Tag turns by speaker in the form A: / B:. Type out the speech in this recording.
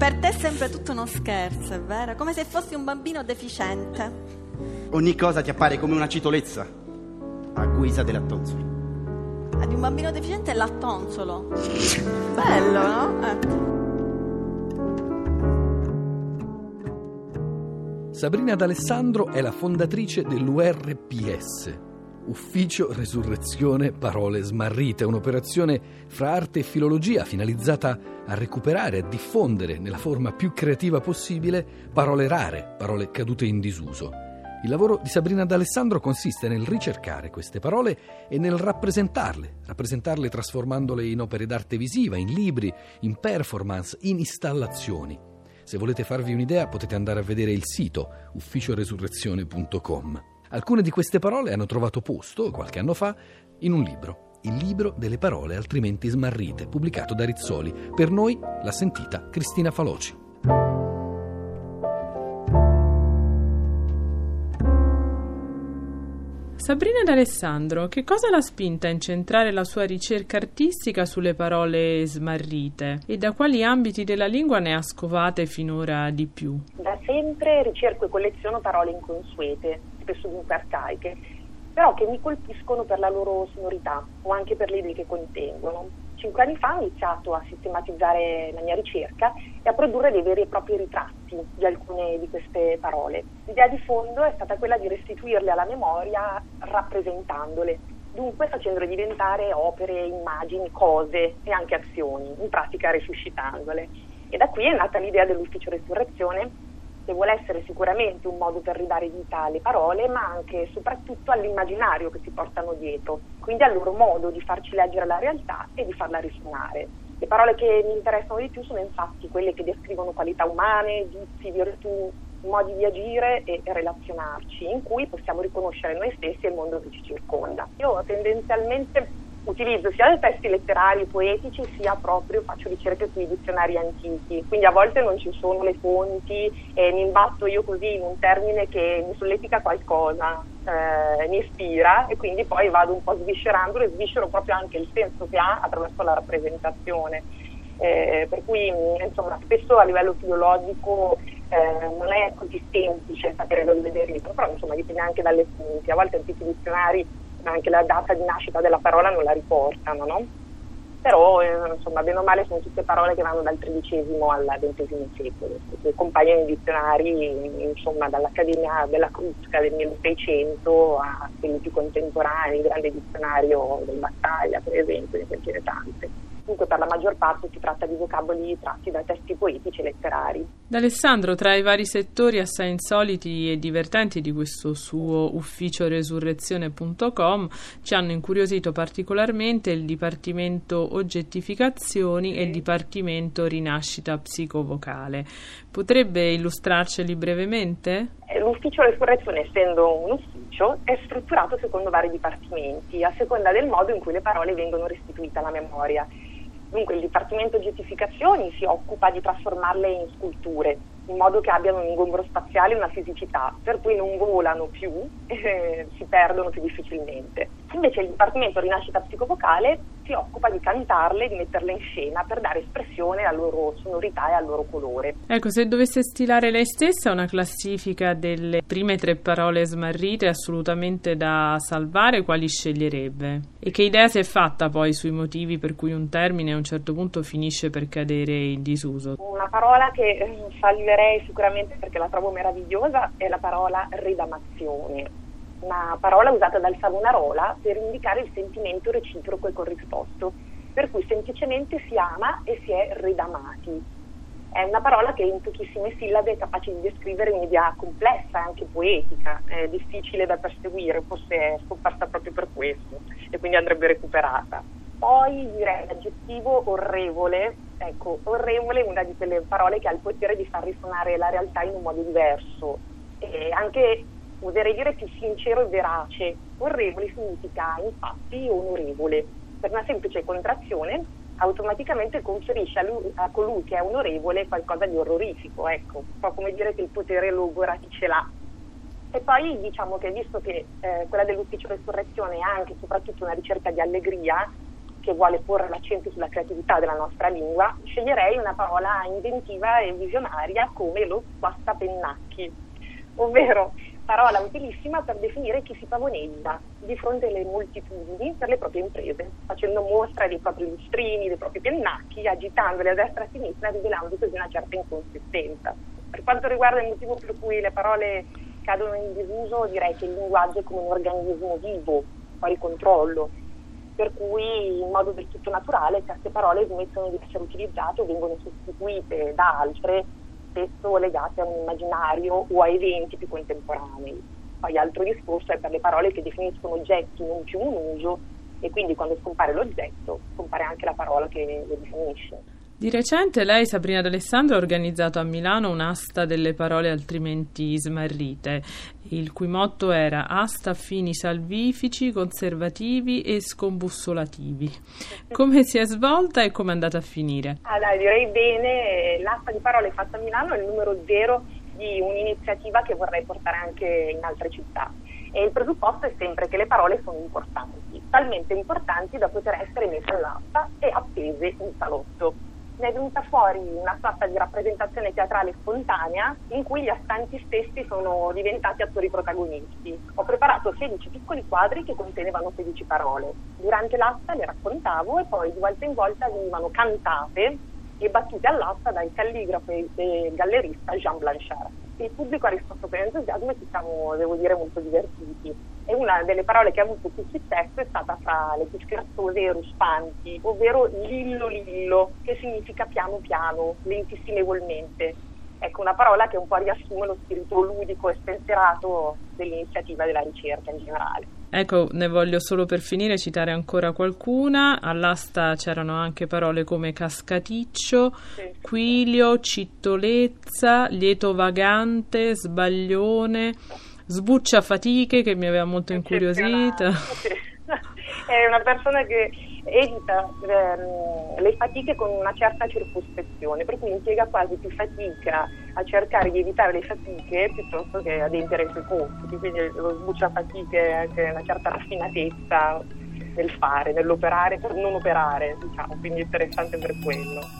A: Per te è sempre tutto uno scherzo, è vero? Come se fossi un bambino deficiente.
B: Ogni cosa ti appare come una citolezza a guisa della tonzoli.
A: Ah, di un bambino deficiente è l'attonzolo. Bello, no? Eh.
C: Sabrina D'Alessandro è la fondatrice dell'URPS, Ufficio Resurrezione Parole Smarrite, un'operazione fra arte e filologia finalizzata a recuperare a diffondere nella forma più creativa possibile parole rare, parole cadute in disuso. Il lavoro di Sabrina D'Alessandro consiste nel ricercare queste parole e nel rappresentarle, rappresentarle trasformandole in opere d'arte visiva, in libri, in performance, in installazioni. Se volete farvi un'idea potete andare a vedere il sito ufficioresurrezione.com. Alcune di queste parole hanno trovato posto, qualche anno fa, in un libro, il libro delle parole altrimenti smarrite, pubblicato da Rizzoli. Per noi l'ha sentita Cristina Faloci.
D: Sabrina D'Alessandro, che cosa l'ha spinta a incentrare la sua ricerca artistica sulle parole smarrite e da quali ambiti della lingua ne ha scovate finora di più?
E: Da sempre ricerco e colleziono parole inconsuete, spesso dunque arcaiche, però che mi colpiscono per la loro sonorità o anche per le idee che contengono cinque anni fa ho iniziato a sistematizzare la mia ricerca e a produrre dei veri e propri ritratti di alcune di queste parole. L'idea di fondo è stata quella di restituirle alla memoria rappresentandole, dunque facendole diventare opere, immagini, cose e anche azioni, in pratica risuscitandole. E da qui è nata l'idea dell'ufficio resurrezione che vuole essere sicuramente un modo per ridare vita alle parole, ma anche e soprattutto all'immaginario che si portano dietro, quindi al loro modo di farci leggere la realtà e di farla risuonare. Le parole che mi interessano di più sono infatti quelle che descrivono qualità umane, vizi, virtù, modi di agire e relazionarci, in cui possiamo riconoscere noi stessi e il mondo che ci circonda. Io tendenzialmente utilizzo sia testi letterari poetici sia proprio faccio ricerche sui dizionari antichi, quindi a volte non ci sono le fonti e mi imbatto io così in un termine che mi solletica qualcosa, eh, mi ispira e quindi poi vado un po' sviscerandolo e sviscero proprio anche il senso che ha attraverso la rappresentazione. Eh, per cui insomma spesso a livello filologico eh, non è così semplice sapere dove vedere però insomma dipende anche dalle fonti, a volte antichi dizionari anche la data di nascita della parola non la riportano, no? Però, eh, insomma, bene o male sono tutte parole che vanno dal XIII al XX secolo, che compaiono nei dizionari, insomma, dall'Accademia della Crusca del 1600 a quelli più contemporanei, il grande dizionario del Battaglia, per esempio, ne dire tante comunque per la maggior parte si tratta di vocaboli tratti da testi poetici e letterari.
D: D'Alessandro, tra i vari settori assai insoliti e divertenti di questo suo ufficio resurrezione.com ci hanno incuriosito particolarmente il Dipartimento Oggettificazioni e il Dipartimento Rinascita Psicovocale. Potrebbe illustrarceli brevemente?
E: Eh, l'ufficio resurrezione, essendo un ufficio, è strutturato secondo vari dipartimenti, a seconda del modo in cui le parole vengono restituite alla memoria. Dunque il Dipartimento Oggettificazioni si occupa di trasformarle in sculture, in modo che abbiano un ingombro spaziale e una fisicità, per cui non volano più e eh, si perdono più difficilmente. Invece il Dipartimento Rinascita Psicovocale si occupa di cantarle, di metterle in scena per dare espressione alla loro sonorità e al loro colore.
D: Ecco, se dovesse stilare lei stessa una classifica delle prime tre parole smarrite assolutamente da salvare, quali sceglierebbe? E che idea si è fatta poi sui motivi per cui un termine a un certo punto finisce per cadere in disuso?
E: Una parola che eh, salverei sicuramente perché la trovo meravigliosa è la parola ridamazione una parola usata dal Savonarola per indicare il sentimento reciproco e corrisposto, per cui semplicemente si ama e si è ridamati. È una parola che in pochissime sillabe è capace di descrivere un'idea complessa e anche poetica, è difficile da perseguire, forse è scomparsa proprio per questo e quindi andrebbe recuperata. Poi direi l'aggettivo orrevole, ecco, orrevole è una di quelle parole che ha il potere di far risuonare la realtà in un modo diverso e anche oserei dire più sincero e verace. Orrevole significa infatti onorevole. Per una semplice contrazione automaticamente conferisce a, lui, a, colui che è onorevole qualcosa di orrorifico, ecco, un po' come dire che il potere logora chi ce l'ha. E poi diciamo che visto che eh, quella dell'ufficio resurrezione è anche e soprattutto una ricerca di allegria, che vuole porre l'accento sulla creatività della nostra lingua, sceglierei una parola inventiva e visionaria come lo spastapennacchi, ovvero parola utilissima per definire chi si pavoneggia di fronte alle moltitudini per le proprie imprese, facendo mostra dei propri lustrini, dei propri pennacchi, agitandoli a destra e a sinistra, rivelando così una certa inconsistenza. Per quanto riguarda il motivo per cui le parole cadono in disuso, direi che il linguaggio è come un organismo vivo, fuori controllo, per cui in modo del tutto naturale certe parole smettono di essere utilizzate o vengono sostituite da altre spesso legate a un immaginario o a eventi più contemporanei. Poi altro discorso è per le parole che definiscono oggetti non più in uso e quindi quando scompare l'oggetto scompare anche la parola che lo definisce.
D: Di recente lei, Sabrina D'Alessandro, ha organizzato a Milano un'asta delle parole altrimenti smarrite, il cui motto era asta fini salvifici, conservativi e scombussolativi. Come si è svolta e come è andata a finire?
E: Ah, dai, direi bene, l'asta di parole fatta a Milano è il numero zero di un'iniziativa che vorrei portare anche in altre città. E il presupposto è sempre che le parole sono importanti, talmente importanti da poter essere messe all'asta e appese in salotto ne è venuta fuori una sorta di rappresentazione teatrale spontanea in cui gli astanti stessi sono diventati attori protagonisti. Ho preparato 16 piccoli quadri che contenevano 16 parole. Durante l'asta le raccontavo e poi di volta in volta venivano cantate e battute all'asta dal calligrafo e gallerista Jean Blanchard. Il pubblico ha risposto con entusiasmo e ci siamo, devo dire, molto divertiti e una delle parole che ha avuto più successo è stata fra le più scherzose e ruspanti, ovvero lillo lillo, che significa piano piano, lentissimevolmente. Ecco, una parola che un po' riassume lo spirito ludico e spensierato dell'iniziativa della ricerca in generale.
D: Ecco, ne voglio solo per finire citare ancora qualcuna. All'asta c'erano anche parole come cascaticcio, sì. quilio, cittolezza, lieto vagante, sbaglione sbuccia fatiche che mi aveva molto incuriosita.
E: È una persona che evita ehm, le fatiche con una certa circospezione, per cui impiega quasi più fatica a cercare di evitare le fatiche piuttosto che ad adempiere i suoi compiti, quindi lo sbuccia fatiche anche una certa raffinatezza nel fare, nell'operare per non operare, diciamo, quindi interessante per quello.